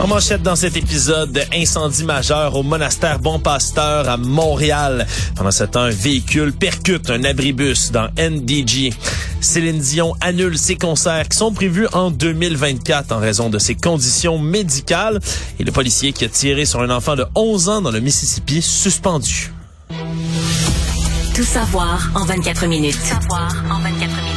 En manchette dans cet épisode, incendie majeur au monastère Bon Pasteur à Montréal. Pendant ce temps, un véhicule percute un abribus dans NDG. Céline Dion annule ses concerts qui sont prévus en 2024 en raison de ses conditions médicales. Et le policier qui a tiré sur un enfant de 11 ans dans le Mississippi suspendu. Tout savoir en 24 minutes. Tout savoir en 24 minutes.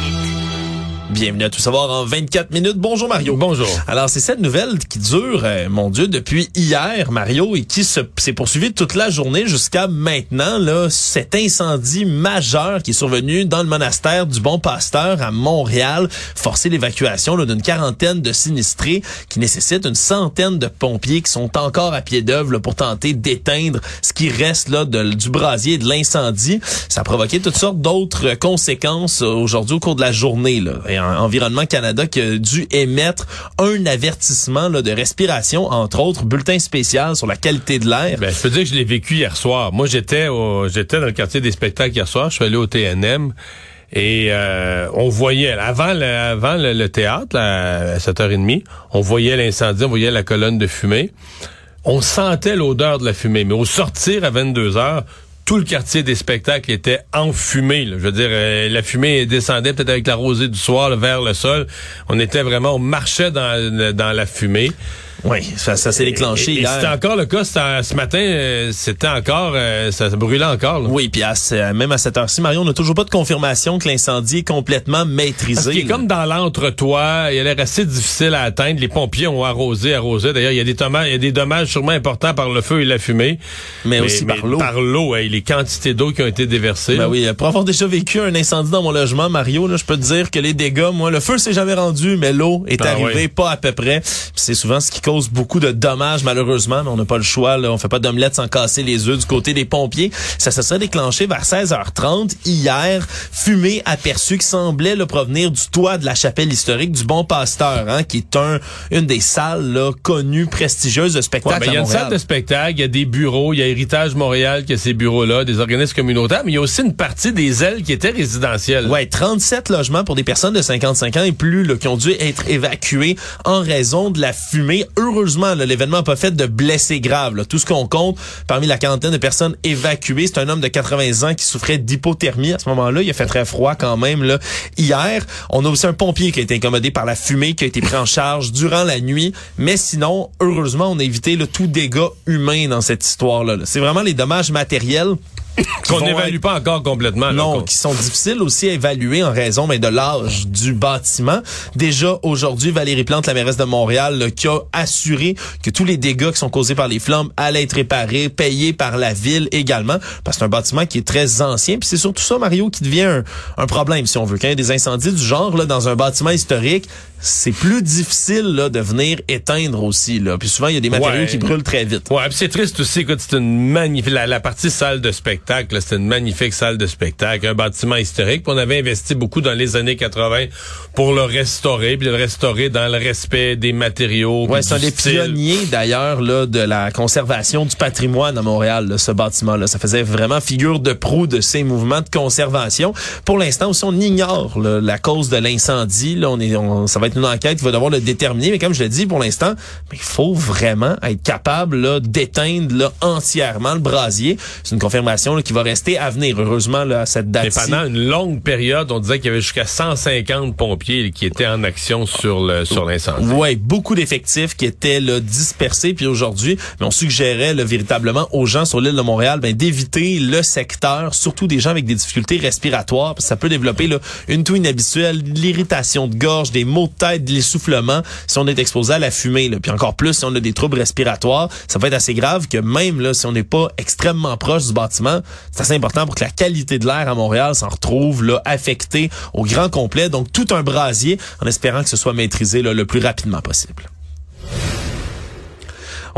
Bienvenue à Tout savoir en 24 minutes. Bonjour Mario. Bonjour. Alors c'est cette nouvelle qui dure, euh, mon Dieu, depuis hier, Mario, et qui se s'est poursuivie toute la journée jusqu'à maintenant. Là, cet incendie majeur qui est survenu dans le monastère du Bon Pasteur à Montréal, forcé l'évacuation d'une quarantaine de sinistrés, qui nécessite une centaine de pompiers qui sont encore à pied d'œuvre pour tenter d'éteindre ce qui reste là de, du brasier et de l'incendie. Ça a provoqué toutes sortes d'autres conséquences euh, aujourd'hui au cours de la journée. Là. Et Environnement Canada qui a dû émettre un avertissement là, de respiration, entre autres, bulletin spécial sur la qualité de l'air. Ben, je peux dire que je l'ai vécu hier soir. Moi, j'étais j'étais dans le quartier des spectacles hier soir. Je suis allé au TNM. Et euh, on voyait, avant le, théâtre, à 7h30, on voyait l'incendie, on voyait la colonne de fumée. On sentait l'odeur de la fumée, mais au sortir à 22 h tout le quartier des spectacles était enfumé. Là. Je veux dire, euh, la fumée descendait peut-être avec la rosée du soir vers le sol. On était vraiment, on marchait dans, dans la fumée. Oui, ça, ça s'est déclenché et, hier. C'était encore le cas. Ce matin, euh, c'était encore, euh, ça, brûlait encore. Là. Oui, puis même à cette heure-ci, Marion, on n'a toujours pas de confirmation que l'incendie est complètement maîtrisé. C'est comme dans l'entre-toit, il a l'air assez difficile à atteindre. Les pompiers ont arrosé, arrosé. D'ailleurs, il y a des dommages, il y a des dommages sûrement importants par le feu et la fumée, mais, aussi par l'eau. Par l'eau, les quantités d'eau qui ont été déversées. Ben oui, pour avoir déjà vécu un incendie dans mon logement, Mario, là, je peux te dire que les dégâts, moi, le feu s'est jamais rendu, mais l'eau est Ah arrivée oui. pas à peu près. C'est souvent ce qui cause beaucoup de dommages malheureusement, mais on n'a pas le choix. Là. On fait pas d'omelette sans casser les œufs du côté des pompiers. Ça se serait déclenché vers 16h30 hier. Fumée aperçue qui semblait là, provenir du toit de la chapelle historique du Bon Pasteur, hein, qui est un une des salles là, connues, prestigieuses de spectacle Ouais, ben, il y a une salle de spectacle, il y a des bureaux, il y a Héritage Montréal qui a ces bureaux-là, des organismes communautaires, mais il y a aussi une partie des ailes qui étaient résidentielles. Ouais, 37 logements pour des personnes de 55 ans et plus là, qui ont dû être évacués en raison de la fumée. Heureusement, l'événement n'a pas fait de blessés graves. Tout ce qu'on compte parmi la quarantaine de personnes évacuées, c'est un homme de 80 ans qui souffrait d'hypothermie à ce moment-là. Il a fait très froid quand même hier. On a aussi un pompier qui a été incommodé par la fumée, qui a été pris en charge durant la nuit. Mais sinon, heureusement, on a évité le tout dégât humain dans cette histoire-là. là. C'est vraiment les dommages matériels Qu'on n'évalue pas encore complètement. non, qui sont difficiles aussi à évaluer en raison mais, de l'âge du bâtiment. Déjà aujourd'hui, Valérie Plante, la mairesse de Montréal, là, qui a assuré que tous les dégâts qui sont causés par les flammes allaient être réparés, payés par la ville également, parce que c'est un bâtiment qui est très ancien. Puis c'est surtout ça, Mario, qui devient un, un problème, si on veut. Quand il y a des incendies du genre là, dans un bâtiment historique, c'est plus difficile là, de venir éteindre aussi. Là. Puis souvent, il y a des matériaux Ouais. qui brûlent très vite. Ouais, puis c'est triste aussi, écoute, c'est une magnifique, la, la partie salle de spectacle, c'est une magnifique salle de spectacle, un bâtiment historique, puis on avait investi beaucoup dans les années 80 pour le restaurer, puis le restaurer dans le respect des matériaux. Ouais, c'est un des pionniers d'ailleurs là de la conservation du patrimoine à Montréal, là, ce bâtiment-là. Ça faisait vraiment figure de proue de ces mouvements de conservation. Pour l'instant aussi, on ignore là, la cause de l'incendie. Là, on est, on- ça va être une enquête qui va devoir le déterminer. Mais comme je l'ai dit, pour l'instant, mais il faut vraiment être capable là, d'éteindre là, entièrement le brasier. C'est une confirmation là, qui va rester à venir. Heureusement là, à cette Mais date. pendant une longue période, on disait qu'il y avait jusqu'à 150 pompiers qui étaient en action sur le sur l'incendie. Ouais, beaucoup d'effectifs qui étaient là, dispersés. Puis aujourd'hui, mais on suggérait là, véritablement aux gens sur l'île de Montréal ben, d'éviter le secteur, surtout des gens avec des difficultés respiratoires. Parce que ça peut développer là, une toux inhabituelle, l'irritation de gorge, des maux de tête, de l'essoufflement si on est exposé à la fumée. Là. Puis encore plus si on a des troubles respiratoires, ça peut être assez grave que même là, si on n'est pas extrêmement proche du bâtiment, c'est assez important pour que la qualité de l'air à Montréal s'en retrouve là, affectée au grand complet. Donc tout un brasier en espérant que ce soit maîtrisé là, le plus rapidement possible.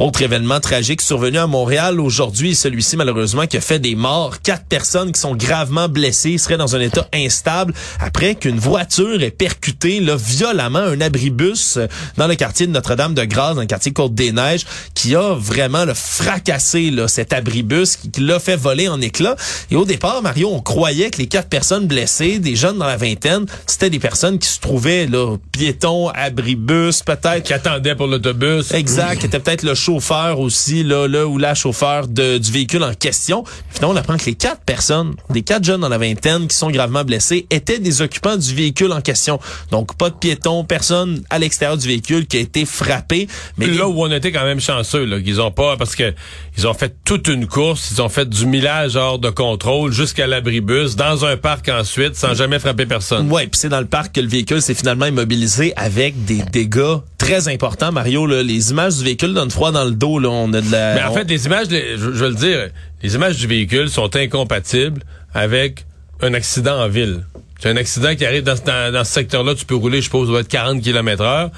Autre événement tragique survenu à Montréal aujourd'hui, celui-ci malheureusement qui a fait des morts. Quatre personnes qui sont gravement blessées, seraient dans un état instable après qu'une voiture ait percuté là, violemment un abribus dans le quartier de Notre-Dame-de-Grâce, dans le quartier Côte-des-Neiges, qui a vraiment le fracassé là, cet abribus, qui, qui l'a fait voler en éclats. Et au départ, Mario, on croyait que les quatre personnes blessées, des jeunes dans la vingtaine, c'était des personnes qui se trouvaient là, piétons, abribus, peut-être. Qui attendaient pour l'autobus. Exact, qui était peut-être le chauffeur aussi, là, là ou la chauffeur de, du véhicule en question. Finalement, on apprend que les quatre personnes, des quatre jeunes dans la vingtaine qui sont gravement blessés, étaient des occupants du véhicule en question. Donc, pas de piétons, personne à l'extérieur du véhicule qui a été frappé. Mais là où on était quand même chanceux, là, qu'ils ont pas, parce que ils ont fait toute une course, ils ont fait du millage hors de contrôle jusqu'à l'abribus, dans un parc ensuite, sans jamais frapper personne. Ouais, puis c'est dans le parc que le véhicule s'est finalement immobilisé avec des dégâts très importants. Mario, là, les images du véhicule donnent froid dans le dos. Là, on a de la. Mais en on- fait, les images, les- je, je veux le dire, les images du véhicule sont incompatibles avec un accident en ville. C'est un accident qui arrive dans, ce- dans, dans ce secteur-là, tu peux rouler, je suppose, doit être 40 km heure.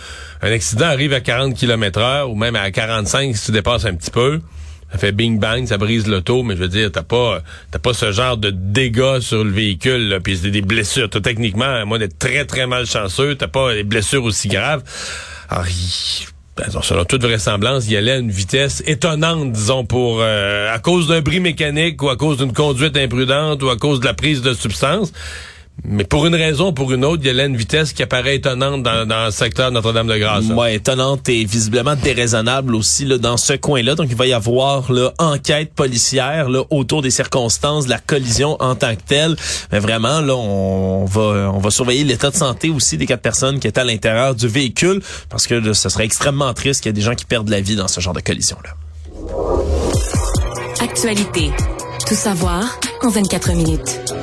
Un accident arrive à 40 km heure ou même à 45 si tu dépasses un petit peu. Ça fait bing bang, ça brise l'auto, mais je veux dire, t'as pas, t'as pas ce genre de dégâts sur le véhicule, là, puis c'est des blessures. Toi, techniquement, moi, d'être très très mal chanceux, t'as pas des blessures aussi graves. Alors, ben, selon toute vraisemblance, il allait à une vitesse étonnante, disons, pour euh, à cause d'un bris mécanique ou à cause d'une conduite imprudente ou à cause de la prise de substances. Mais pour une raison ou pour une autre, il allait à une vitesse qui apparaît étonnante dans, dans le secteur de Notre-Dame-de-Grâce. là. Ouais, étonnante et visiblement déraisonnable aussi là, dans ce coin-là. Donc, il va y avoir là, enquête policière là, autour des circonstances de la collision en tant que telle. Mais vraiment, là, on va on va surveiller l'état de santé aussi des quatre personnes qui étaient à l'intérieur du véhicule parce que là, ce serait extrêmement triste qu'il y ait des gens qui perdent la vie dans ce genre de collision-là. Actualité. Tout savoir en 24 minutes.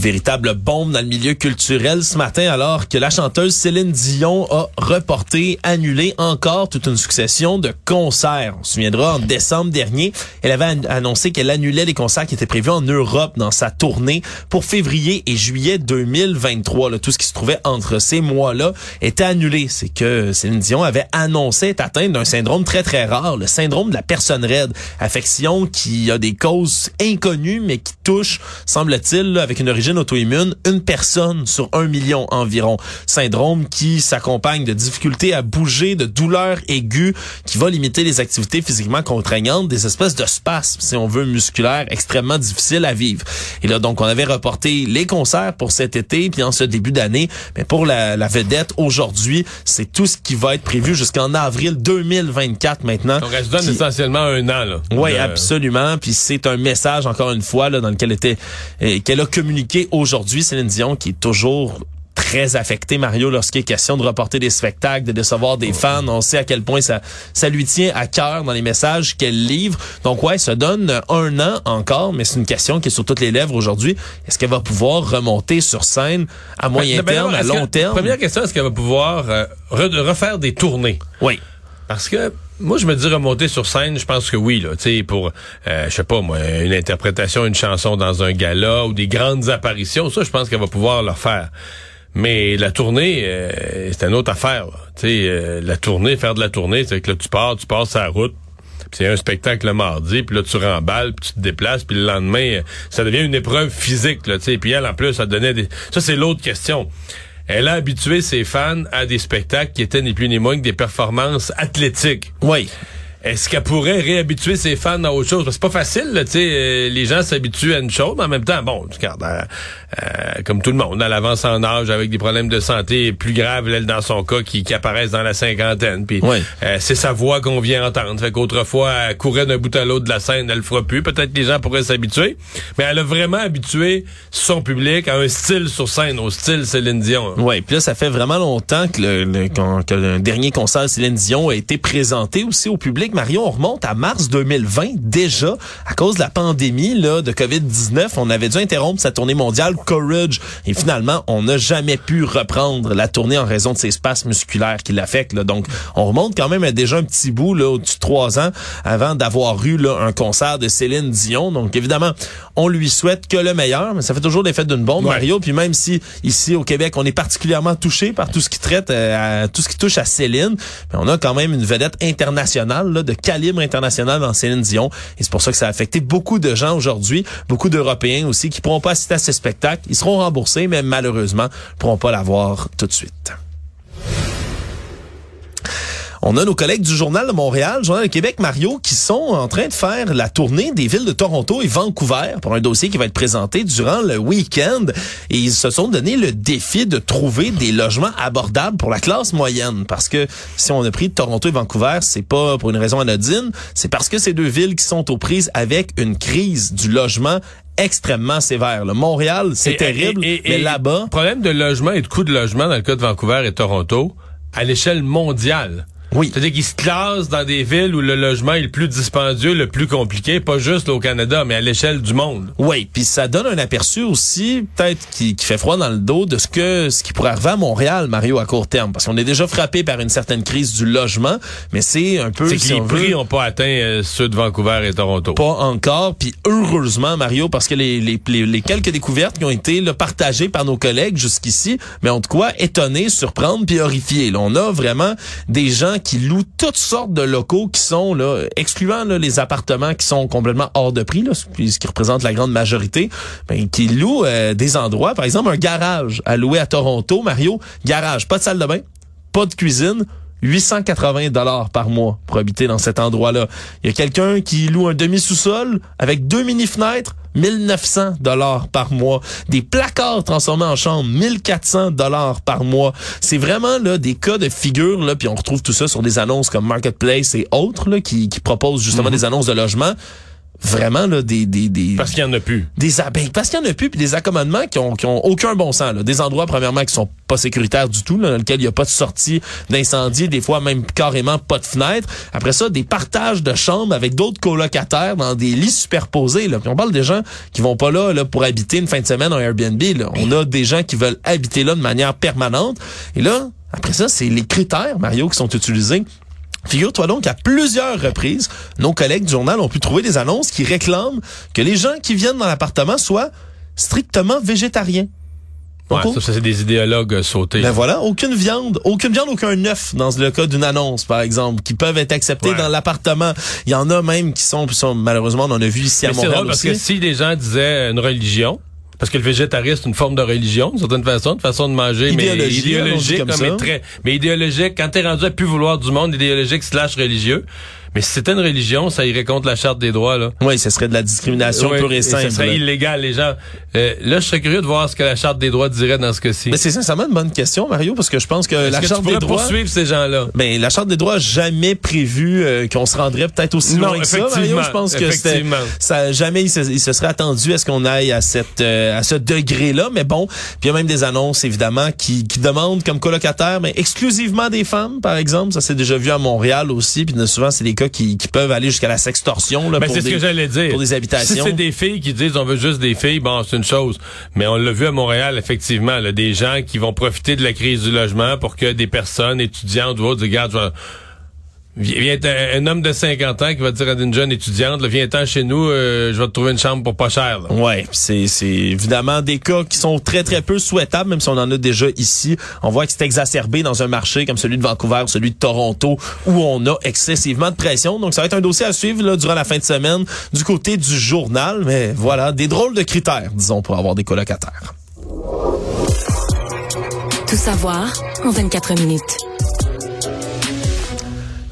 Véritable bombe dans le milieu culturel ce matin alors que la chanteuse Céline Dion a reporté, annulé encore toute une succession de concerts. On se souviendra, en décembre dernier, elle avait an- annoncé qu'elle annulait les concerts qui étaient prévus en Europe dans sa tournée pour février et juillet 2023. Là, tout ce qui se trouvait entre ces mois-là était annulé. C'est que Céline Dion avait annoncé être atteinte d'un syndrome très très rare, le syndrome de la personne raide, affection qui a des causes inconnues mais qui touche, semble-t-il, avec une origine auto-immune, une personne sur un million environ. Syndrome qui s'accompagne de difficultés à bouger, de douleurs aiguës, qui va limiter les activités physiquement contraignantes, des espèces de spasmes, si on veut, musculaires, extrêmement difficiles à vivre. Et là, donc, on avait reporté les concerts pour cet été, puis en ce début d'année. Mais pour la, la vedette, aujourd'hui, c'est tout ce qui va être prévu jusqu'en avril 2024 maintenant. Donc, elle se donne qui- essentiellement un an. Là, oui, De- absolument. Puis c'est un message, encore une fois, là, dans lequel était euh, qu'elle a communiqué aujourd'hui, Céline Dion, qui est toujours très affectée, Mario, lorsqu'il est question de reporter des spectacles, de décevoir des fans. On sait à quel point ça, ça lui tient à cœur dans les messages qu'elle livre. Donc ouais, ça donne un an encore, mais c'est une question qui est sur toutes les lèvres aujourd'hui. Est-ce qu'elle va pouvoir remonter sur scène à moyen Ben, ben, terme, non, à long que- terme? Première question, est-ce qu'elle va pouvoir euh, re- refaire des tournées? Oui. Parce que moi, je me dis remonter sur scène, je pense que oui, là, sais, pour, euh, je sais pas, moi, une interprétation, une chanson dans un gala ou des grandes apparitions, ça, je pense qu'elle va pouvoir le faire. Mais la tournée, euh, c'est une autre affaire. Tu sais, euh, la tournée, faire de la tournée, c'est que là, tu pars, tu passes sa route, puis c'est un spectacle le mardi, puis là, tu remballes, puis tu te déplaces, puis le lendemain, euh, ça devient une épreuve physique, là, tu sais. Puis elle, en plus, ça donnait des... Ça, c'est l'autre question. Elle a habitué ses fans à des spectacles qui étaient ni plus ni moins que des performances athlétiques. Oui. Est-ce qu'elle pourrait réhabituer ses fans à autre chose? C'est pas facile, là, tu sais, euh, les gens s'habituent à une chose, mais en même temps, bon, regarde, euh, euh, comme tout le monde, à l'avance en âge, avec des problèmes de santé plus graves, elle, dans son cas, qui, qui apparaissent dans la cinquantaine. Puis Ouais. euh, c'est sa voix qu'on vient entendre. Fait qu'autrefois, elle courait d'un bout à l'autre de la scène, elle le fera plus. Peut-être que les gens pourraient s'habituer. Mais elle a vraiment habitué son public à un style sur scène, au style Céline Dion. hein. Oui, puis là, ça fait vraiment longtemps que le, le- que le dernier concert de Céline Dion a été présenté aussi au public. Québec, Mario, on remonte à mars 2020 déjà à cause de la pandémie là, de COVID-19. On avait dû interrompre sa tournée mondiale Courage et finalement, on n'a jamais pu reprendre la tournée en raison de ces spasmes musculaires qui l'affectent. Donc, on remonte quand même à déjà un petit bout là, au-dessus de trois ans avant d'avoir eu là, un concert de Céline Dion. Donc, évidemment, on lui souhaite que le meilleur, mais ça fait toujours l'effet d'une bombe, Mario. Puis même si ici au Québec, on est particulièrement touché par tout ce qui traite, euh, à, tout ce qui touche à Céline, mais on a quand même une vedette internationale de calibre international dans Céline Dion. Et c'est pour ça que ça a affecté beaucoup de gens aujourd'hui, beaucoup d'Européens aussi qui pourront pas assister à ces spectacles. Ils seront remboursés, mais malheureusement, pourront pas l'avoir tout de suite. On a nos collègues du Journal de Montréal, Journal de Québec, Mario, qui sont en train de faire la tournée des villes de Toronto et Vancouver pour un dossier qui va être présenté durant le week-end. Et ils se sont donné le défi de trouver des logements abordables pour la classe moyenne. Parce que si on a pris Toronto et Vancouver, c'est pas pour une raison anodine, c'est parce que ces deux villes qui sont aux prises avec une crise du logement extrêmement sévère. Le Montréal, c'est terrible, et, mais là-bas... Problème de logement et de coût de logement dans le cas de Vancouver et Toronto, à l'échelle mondiale. Oui. C'est-à-dire qu'ils se classent dans des villes où le logement est le plus dispendieux, le plus compliqué, pas juste au Canada, mais à l'échelle du monde. Oui, puis ça donne un aperçu aussi, peut-être qui, qui, fait froid dans le dos, de ce que ce qui pourrait arriver à Montréal, Mario, à court terme. Parce qu'on est déjà frappé par une certaine crise du logement, mais c'est un peu... C'est que les prix n'ont pas atteint euh, ceux de Vancouver et Toronto. Pas encore, puis heureusement, Mario, parce que les, les, les, quelques découvertes qui ont été là, partagées par nos collègues jusqu'ici, mais ont de quoi étonner, surprendre, puis horrifier. Là, on a vraiment des gens qui louent toutes sortes de locaux qui sont, là, excluant les appartements qui sont complètement hors de prix, là, ce qui représente la grande majorité, ben, qui louent euh, des endroits, par exemple un garage à louer à Toronto, Mario, garage, pas de salle de bain, pas de cuisine, 880 dollars par mois pour habiter dans cet endroit-là. Il y a quelqu'un qui loue un demi-sous-sol avec deux mini-fenêtres, 1900 dollars par mois. Des placards transformés en chambre, 1400 dollars par mois. C'est vraiment là des cas de figure là, puis on retrouve tout ça sur des annonces comme Marketplace et autres là, qui, qui proposent justement Mhm. des annonces de logement vraiment là des des des Parce qu'il y en a plus. des ben, parce qu'il y en a plus puis des accommodements qui ont qui ont aucun bon sens là. des endroits premièrement qui sont pas sécuritaires du tout là, dans lesquels il y a pas de sortie d'incendie des fois même carrément pas de fenêtre après ça des partages de chambres avec d'autres colocataires dans des lits superposés là puis on parle des gens qui vont pas là là pour habiter une fin de semaine en Airbnb là on a des gens qui veulent habiter là de manière permanente et là après ça c'est les critères Mario qui sont utilisés Figure-toi donc qu'à plusieurs reprises, nos collègues du journal ont pu trouver des annonces qui réclament que les gens qui viennent dans l'appartement soient strictement végétariens. Ouais, ça, ça, c'est des idéologues euh, sautés. ben voilà, aucune viande, aucune viande, aucun œuf dans le cas d'une annonce, par exemple, qui peuvent être acceptés Ouais. dans l'appartement. Il y en a même qui sont, qui sont malheureusement, on en a vu ici à Mais Montréal drôle parce que si les gens disaient une religion, parce que le végétarisme c'est une forme de religion, d'une certaine façon, de façon de manger, Idéologie, mais idéologique, allons-y comme mais très, mais idéologique. Quand t'es rendu à plus vouloir du monde, idéologique slash religieux. Mais si c'était une religion, ça irait contre la charte des droits là. Oui, ce serait de la discrimination pure et simple. Ça serait là. illégal, les gens. Euh, là, je serais curieux de voir ce que la charte des droits dirait dans ce cas-ci. Mais c'est sincèrement une bonne question, Mario, parce que je pense que la que tu charte des droits. poursuivre ces gens-là? Ben, la charte des droits a jamais prévu euh, qu'on se rendrait peut-être aussi Non, loin que ça, Mario. Je pense que c'était, ça jamais il se, il se serait attendu à ce qu'on aille à cette euh, à ce degré-là. Mais bon, puis il y a même des annonces évidemment qui, qui demandent comme colocataires, mais exclusivement des femmes, par exemple. Ça s'est déjà vu à Montréal aussi. Puis souvent c'est des cas qui, qui peuvent aller jusqu'à la sextorsion là, Ben, pour, c'est ce des, que j'allais dire. pour des habitations. Si c'est des filles qui disent on veut juste des filles, bon, c'est une chose. Mais on l'a vu à Montréal, effectivement, là, des gens qui vont profiter de la crise du logement pour que des personnes étudiantes ou autres disent, regarde, je vais- Viens, un, homme de 50 ans qui va dire à une jeune étudiante, viens-t'en chez nous, euh, je vais te trouver une chambre pour pas cher. là. Ouais, c'est c'est évidemment des cas qui sont très très peu souhaitables, même si on en a déjà ici. On voit que c'est exacerbé dans un marché comme celui de Vancouver, celui de Toronto, où on a excessivement de pression. Donc ça va être un dossier à suivre là, durant la fin de semaine du côté du journal. Mais voilà, des drôles de critères, disons, pour avoir des colocataires. Tout savoir en 24 minutes.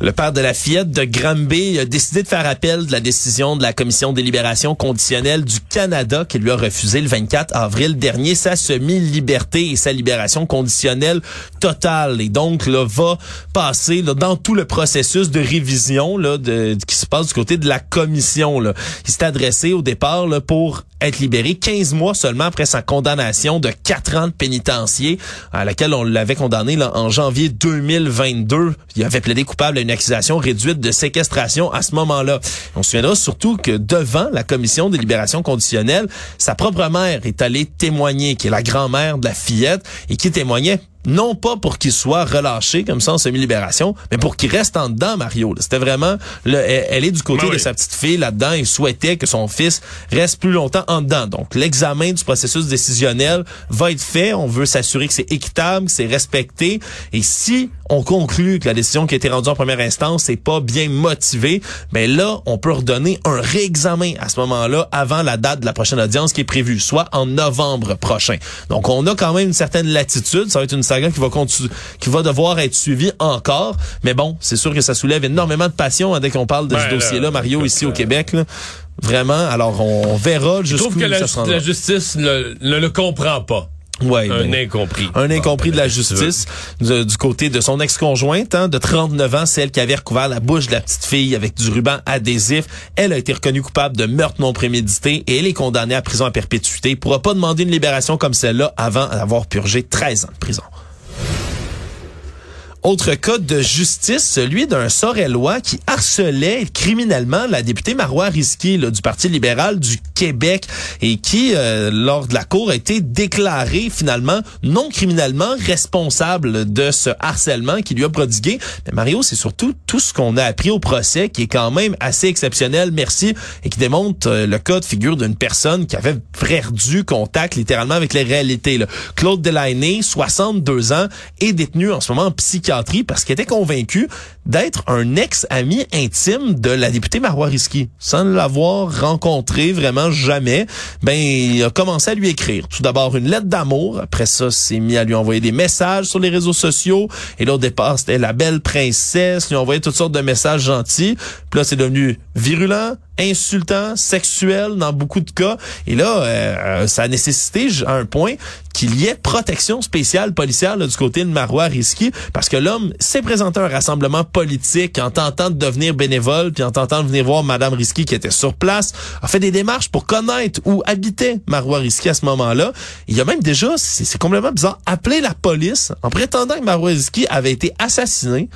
Le père de la fillette de Granby a décidé de faire appel de la décision de la Commission des libérations conditionnelles du Canada qui lui a refusé le 24 avril dernier sa semi-liberté et sa libération conditionnelle totale. Et donc, là, va passer là, dans tout le processus de révision là, de, qui se passe du côté de la Commission. Là. Il s'est adressé au départ là, pour être libéré 15 mois seulement après sa condamnation de 4 ans de pénitencier à laquelle on l'avait condamné là, en janvier 2022. Il avait plaidé coupable à une une accusation réduite de séquestration à ce moment-là. On se souviendra surtout que devant la commission de libération conditionnelle, sa propre mère est allée témoigner, qui est la grand-mère de la fillette, et qui témoignait non pas pour qu'il soit relâché comme ça en semi-libération, mais pour qu'il reste en dedans, Mario. C'était vraiment, le, elle, est du côté Ben de sa petite fille là-dedans et souhaitait que son fils reste plus longtemps en dedans. Donc, l'examen du processus décisionnel va être fait. On veut s'assurer que c'est équitable, que c'est respecté. Et si on conclut que la décision qui a été rendue en première instance n'est pas bien motivée, ben là, on peut redonner un réexamen à ce moment-là avant la date de la prochaine audience qui est prévue, soit en novembre prochain. Donc, on a quand même une certaine latitude. Ça va être une qui va continu- qui va devoir être suivie encore. Mais bon, c'est sûr que ça soulève énormément de passion hein, dès qu'on parle de Ben, ce dossier-là, là, Mario, ici au euh, Québec. là. Vraiment. Alors, on verra Je jusqu'où trouve que la, ça se rendra. la justice ne, le comprend pas. Ouais, Un ben, incompris. un incompris Bon, de la ben, justice du, du côté de son ex-conjointe hein, de 39 ans, celle qui avait recouvert la bouche de la petite fille avec du ruban adhésif. Elle a été reconnue coupable de meurtre non prémédité et elle est condamnée à prison à perpétuité. Elle pourra pas demander une libération comme celle-là avant d'avoir purgé 13 ans de prison. Autre cas de justice, celui d'un Sorellois qui harcelait criminellement la députée Marois Risky du Parti libéral du Québec et qui, euh, lors de la cour, a été déclaré finalement non criminellement responsable de ce harcèlement qui lui a prodigué. Mais Mario, c'est surtout tout ce qu'on a appris au procès qui est quand même assez exceptionnel, merci, et qui démontre euh, le cas de figure d'une personne qui avait perdu contact littéralement avec les réalités. là. Claude Delaney, 62 ans, est détenu en ce moment en psychiatrie parce qu'il était convaincu d'être un ex-ami intime de la députée Marois Risky. Sans l'avoir rencontré vraiment jamais, ben, il a commencé à lui écrire. Tout d'abord une lettre d'amour. Après ça, s'est mis à lui envoyer des messages sur les réseaux sociaux. Et là, au départ, c'était la belle princesse. Lui envoyait toutes sortes de messages gentils. Puis là, c'est devenu virulent, insultant, sexuel dans beaucoup de cas. Et là, euh, ça a nécessité à un point qu'il y ait protection spéciale policière là, du côté de Marois Risky parce que l'homme s'est présenté à un rassemblement en tentant de devenir bénévole puis en tentant de venir voir Madame Risky qui était sur place, a fait des démarches pour connaître où habitait Marois Risky à ce moment-là. Il a même déjà, c'est complètement bizarre, appelé la police en prétendant que Marois Risky avait été assassiné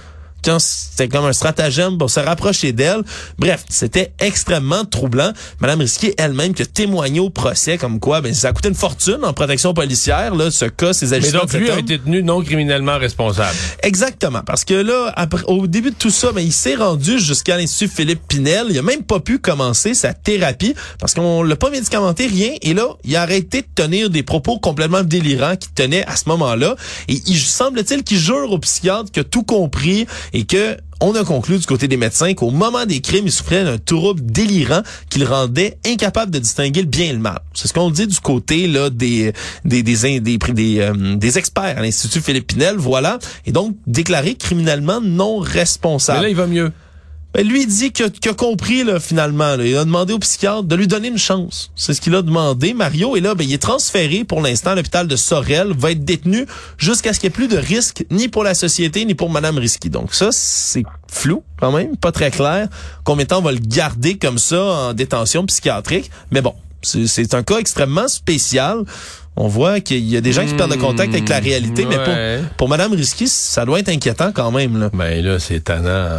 c'était comme un stratagème pour se rapprocher d'elle. Bref, c'était extrêmement troublant. Madame Risky elle-même qui a témoigné au procès comme quoi ben, ça a coûté une fortune en protection policière, là, ce cas, ces Mais agissements donc, de lui a été tenu non criminellement responsable. Exactement, parce que là, après, au début de tout ça, ben, il s'est rendu jusqu'à l'Institut Philippe Pinel. Il a même pas pu commencer sa thérapie parce qu'on l'a pas médicamenté, rien. Et là, il a arrêté de tenir des propos complètement délirants qu'il tenait à ce moment-là. Et il semble-t-il qu'il jure au psychiatre qu'il a tout compris et que on a conclu du côté des médecins qu'au moment des crimes, il souffrait d'un trouble délirant qui le rendait incapable de distinguer le bien et le mal. C'est ce qu'on dit du côté là des des des des, des, euh, des experts à l'Institut Philippe Pinel, voilà, et donc déclaré criminellement non responsable. Là, il va mieux. Ben, lui, il dit qu'il a, compris, là, finalement. là. Il a demandé au psychiatre de lui donner une chance. C'est ce qu'il a demandé. Mario, et là, ben, il est transféré pour l'instant à l'hôpital de Sorel, va être détenu jusqu'à ce qu'il n'y ait plus de risque, ni pour la société, ni pour Madame Risky. Donc ça, c'est flou, quand même, pas très clair. Combien de temps on va le garder comme ça en détention psychiatrique? Mais bon, c'est un cas extrêmement spécial. On voit qu'il y a des gens qui perdent le contact avec la réalité, mais pour, pour Madame Risky, ça doit être inquiétant quand même, là. Ben là, c'est étonnant.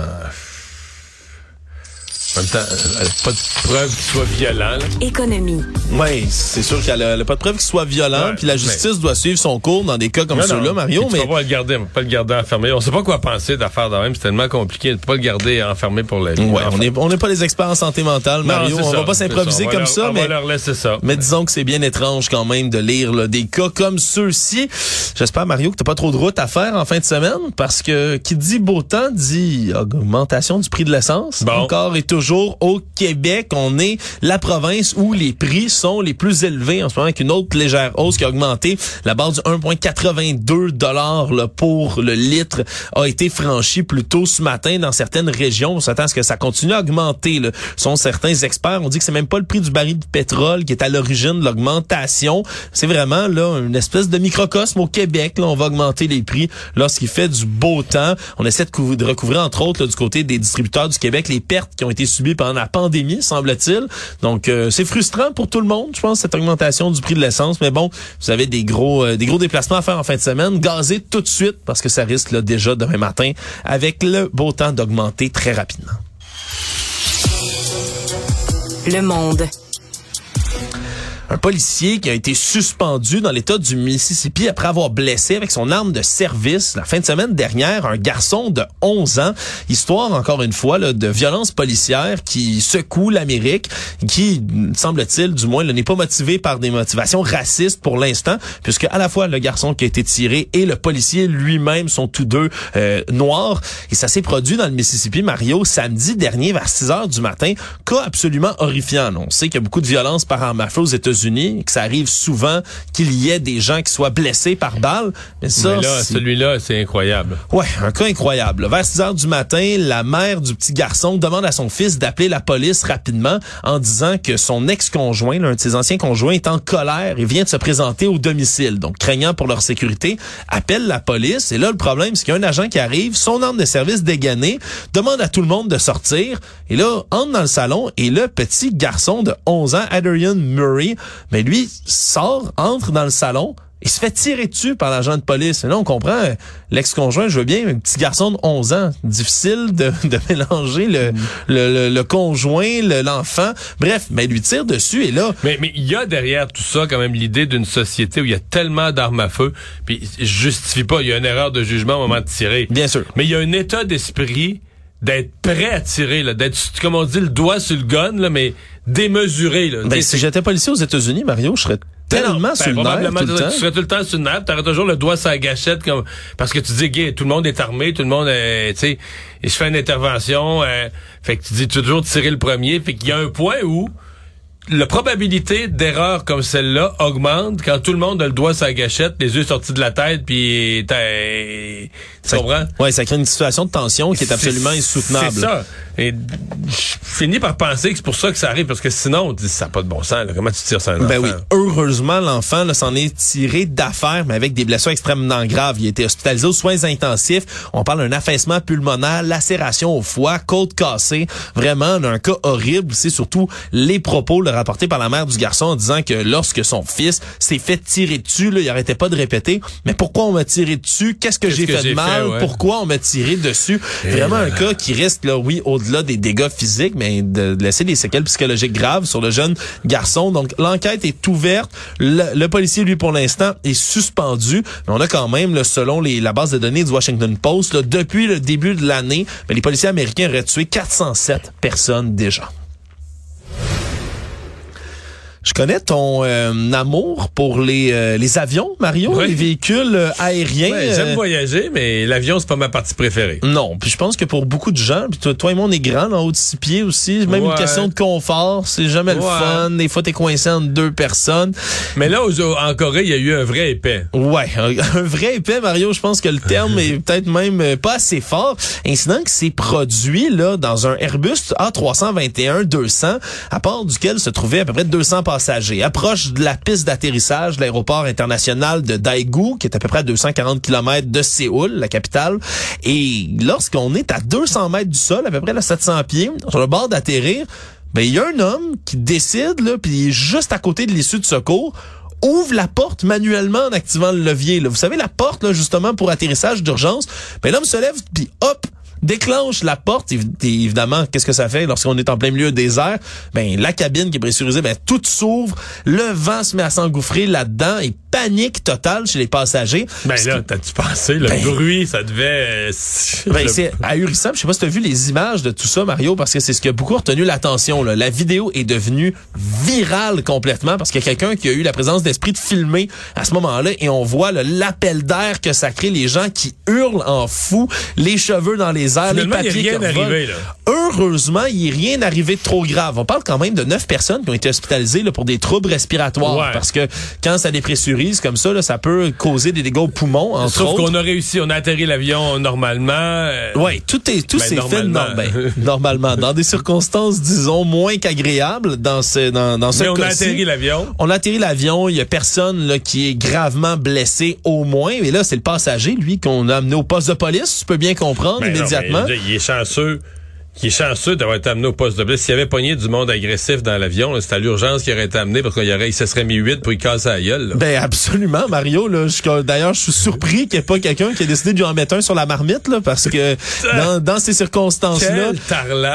En même temps, elle pas de preuve qu'il soit violent. là. Économie. Oui, c'est sûr qu'elle a, elle a pas de preuve qu'il soit violent, Ouais, puis la justice doit suivre son cours dans des cas comme ceux-là. Mario, mais vas pas le garder, on va pas le garder enfermé. On sait pas quoi penser d'affaires de même, c'est tellement compliqué. Tu peux pas le garder enfermé pour la vie. ouais, Enfin, on n'est on pas les experts en santé mentale, non, Mario. on ça, va pas s'improviser On va comme leur- ça, on mais va leur laisser ça. mais disons que c'est bien étrange quand même de lire là, des cas comme ceux-ci. J'espère, Mario, que t'as pas trop de route à faire en fin de semaine, parce que qui dit beau temps dit augmentation du prix de l'essence. Bon. Encore et toujours au Québec, on est la province où les prix sont les plus élevés en ce moment, avec une autre légère hausse qui a augmenté. La barre du 1,82 dollars pour le litre a été franchie plus tôt ce matin dans certaines régions. On s'attend à ce que ça continue à augmenter. Là. Sont certains experts, on dit que c'est même pas le prix du baril de pétrole qui est à l'origine de l'augmentation. C'est vraiment là une espèce de microcosme au Québec. Là, on va augmenter les prix lorsqu'il fait du beau temps. On essaie de, de recouvrir entre autres là, du côté des distributeurs du Québec les pertes qui ont été subi pendant la pandémie, semble-t-il. Donc, euh, c'est frustrant pour tout le monde, je pense, cette augmentation du prix de l'essence. Mais bon, vous avez des gros, euh, des gros déplacements à faire en fin de semaine. Gazez tout de suite parce que ça risque là, déjà demain matin avec le beau temps d'augmenter très rapidement. Le monde. Un policier qui a été suspendu dans l'État du Mississippi après avoir blessé avec son arme de service la fin de semaine dernière un garçon de 11 ans. Histoire, encore une fois, là, de violence policière qui secoue l'Amérique, qui, semble-t-il, du moins, n'est pas motivé par des motivations racistes pour l'instant, puisque à la fois le garçon qui a été tiré et le policier lui-même sont tous deux euh, noirs. Et ça s'est produit dans le Mississippi, Mario, samedi dernier vers 6 heures du matin. Cas absolument horrifiant. On sait qu'il y a beaucoup de violence par arme à feu aux États-Unis que ça arrive souvent qu'il y ait des gens qui soient blessés par balle. Mais ça, là, celui-là, c'est incroyable. Ouais, un cas incroyable. Vers 6 heures du matin, la mère du petit garçon demande à son fils d'appeler la police rapidement en disant que son ex-conjoint, l'un de ses anciens conjoints, est en colère et vient de se présenter au domicile. Donc, craignant pour leur sécurité, appelle la police. Et là, le problème, c'est qu'il y a un agent qui arrive, son arme de service dégainée, demande à tout le monde de sortir. Et là, entre dans le salon et le petit garçon de 11 ans, Adrian Murray, mais lui sort, entre dans le salon, il se fait tirer dessus par l'agent de police. Et là, on comprend, l'ex-conjoint, je veux bien, un petit garçon de 11 ans, difficile de, de mélanger le, mm. le, le, conjoint, l'enfant. Bref, mais lui tire dessus et là... Mais mais il y a derrière tout ça quand même l'idée d'une société où il y a tellement d'armes à feu, puis je justifie pas, il y a une erreur de jugement au moment de tirer. Bien sûr. Mais il y a un état d'esprit d'être prêt à tirer, là, d'être, comme on dit, le doigt sur le gun, là, mais démesuré. Là. Ben, si j'étais policier aux États-Unis, Mario, je serais tellement ben, sur le nerf tout le temps. Tu serais tout le temps sur le nerf, t'aurais toujours le doigt sur la gâchette comme parce que tu dis gay, tout le monde est armé, tout le monde est, tu sais, et je fais une intervention, euh, fait que tu dis toujours tirer le premier, fait qu'il y a un point où la probabilité d'erreur comme celle-là augmente quand tout le monde a le doigt sur la gâchette, les yeux sortis de la tête, puis tu comprends? Oui, ça crée une situation de tension qui est absolument insoutenable. C'est ça. Et je finis par penser que c'est pour ça que ça arrive, parce que sinon, ça n'a pas de bon sens. Comment tu tires ça un ben oui. Heureusement, l'enfant s'en est tiré d'affaire, mais avec des blessures extrêmement graves. Il a été hospitalisé aux soins intensifs. On parle d'un affaissement pulmonaire, lacération au foie, côte cassée. Vraiment, un cas horrible. C'est surtout les propos le rapportés par la mère du garçon en disant que lorsque son fils s'est fait tirer dessus, là, il arrêtait pas de répéter, mais pourquoi on m'a tiré dessus? Qu'est-ce que j'ai fait de mal? Pourquoi on m'a tiré dessus? Vraiment un cas qui risque, là, oui, au au-delà des dégâts physiques, mais de laisser des séquelles psychologiques graves sur le jeune garçon. Donc, l'enquête est ouverte. Le, policier, lui, pour l'instant, est suspendu. Mais on a quand même, selon les, la base de données du Washington Post, depuis le début de l'année, ben, les policiers américains auraient tué 407 personnes déjà. Je connais ton euh, amour pour les, euh, les avions, Mario, les véhicules euh, aériens. J'aime voyager, mais l'avion, c'est pas ma partie préférée. Non, puis je pense que pour beaucoup de gens, puis toi, toi et moi, on est grands, en haut de six pieds aussi, même une question de confort, c'est jamais le fun. Des fois, t'es coincé entre deux personnes. Mais là, en Corée, il y a eu un vrai épais. Ouais, un, vrai épais, Mario, je pense que le terme est peut-être même pas assez fort. Incident que c'est produit là dans un Airbus A321-200, à part duquel se trouvait à peu près 200 passagers. Approche de la piste d'atterrissage de l'aéroport international de Daegu, qui est à peu près à 240 km de Séoul, la capitale. Et lorsqu'on est à 200 mètres du sol, à peu près à 700 pieds, sur le bord d'atterrir, ben il y a un homme qui décide, là, puis juste à côté de l'issue de secours, ouvre la porte manuellement en activant le levier. Vous savez, la porte, justement, pour atterrissage d'urgence, ben l'homme se lève, puis hop, déclenche la porte. évidemment, qu'est-ce que ça fait lorsqu'on est en plein milieu des airs? Ben, la cabine qui est pressurisée, ben, tout s'ouvre. Le vent se met à s'engouffrer là-dedans et panique totale chez les passagers. Ben là, t'as-tu pensé, le ben, bruit, ça devait... Euh, ben, c'est ahurissant. Je sais pas si t'as vu les images de tout ça, Mario, parce que c'est ce qui a beaucoup retenu l'attention. La vidéo est devenue virale complètement parce qu'il y a quelqu'un qui a eu la présence d'esprit de filmer à ce moment-là et on voit l'appel d'air que ça crée, les gens qui hurlent en fou, les cheveux dans les airs, les papiers il rien arrivé, là. Heureusement, il n'est rien arrivé de trop grave. On parle quand même de neuf personnes qui ont été hospitalisées là, pour des troubles respiratoires parce que quand ça dépressurise comme ça, là, ça peut causer des dégâts aux poumons, entre Sauf qu'on a réussi, on a atterri l'avion normalement. Euh, oui, tout est tout ben, s'est fait ben, normalement, dans des circonstances, disons, moins qu'agréables dans ce dans, dans ce Mais on a atterri l'avion. On a atterri l'avion, il y a personne là, qui est gravement blessé au moins. Et là, c'est le passager, lui, qu'on a amené au poste de police, tu peux bien comprendre ben immédiatement. Il est chanceux qui est chanceux d'avoir été amené au poste de blesse. S'il avait pogné du monde agressif dans l'avion, c'est à l'urgence qu'il aurait été amené parce qu'il aurait, il se serait mis huit pour y casser la gueule. là. Ben absolument, Mario. D'ailleurs, je suis surpris qu'il n'y ait pas quelqu'un qui ait décidé de lui en mettre un sur la marmite, là, parce que dans, dans ces circonstances-là,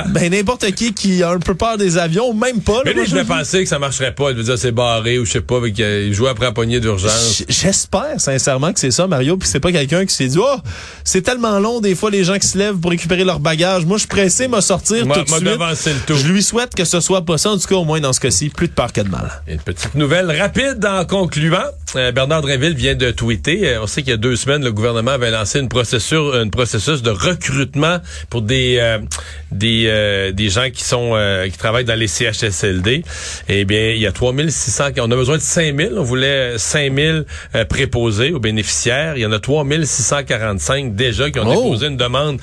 ben n'importe qui qui a un peu peur des avions, même pas. là, Mais lui, je vais penser que ça marcherait pas. Il veut dire c'est barré ou je sais pas, mais qu'il jouait après la poignée d'urgence. J'espère sincèrement que c'est ça, Mario, puis c'est pas quelqu'un qui s'est dit oh c'est tellement long des fois les gens qui se lèvent pour récupérer leur bagage. Moi je suis pressé me sortir Moi- tout de suite. le. Je lui souhaite que ce soit pas ça, en tout cas au moins dans ce cas-ci, plus de peur que de mal. Une petite nouvelle rapide en concluant. Euh, Bernard Drinville vient de tweeter. Euh, on sait qu'il y a deux semaines, le gouvernement avait lancé une processus, une processus de recrutement pour des euh, des des gens qui sont qui travaillent dans les CHSLD. Eh bien, il y a 3600. On a besoin de 5000. On voulait 5000 euh, préposés aux bénéficiaires. Il y en a 3645 déjà qui ont Oh. déposé une demande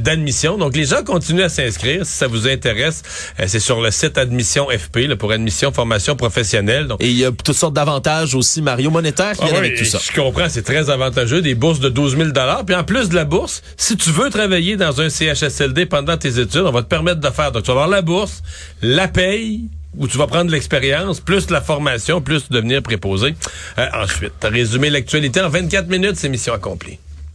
d'admission. Donc, les gens continuent à s'inscrire. Si ça vous intéresse, euh, c'est sur le site Admission FP là, pour admission formation professionnelle. Donc, Et il y a toutes sortes d'avantages aussi, Mario monétaire qui ah viennent oui, avec tout ça. Je comprends, c'est très avantageux, des bourses de 12 000 Puis en plus de la bourse, si tu veux travailler dans un CHSLD pendant tes études, on va te permettre de faire. Donc, tu vas avoir la bourse, la paye, où tu vas prendre l'expérience, plus la formation, plus devenir préposé. Euh, ensuite, résumé l'actualité en 24 minutes, c'est mission accomplie.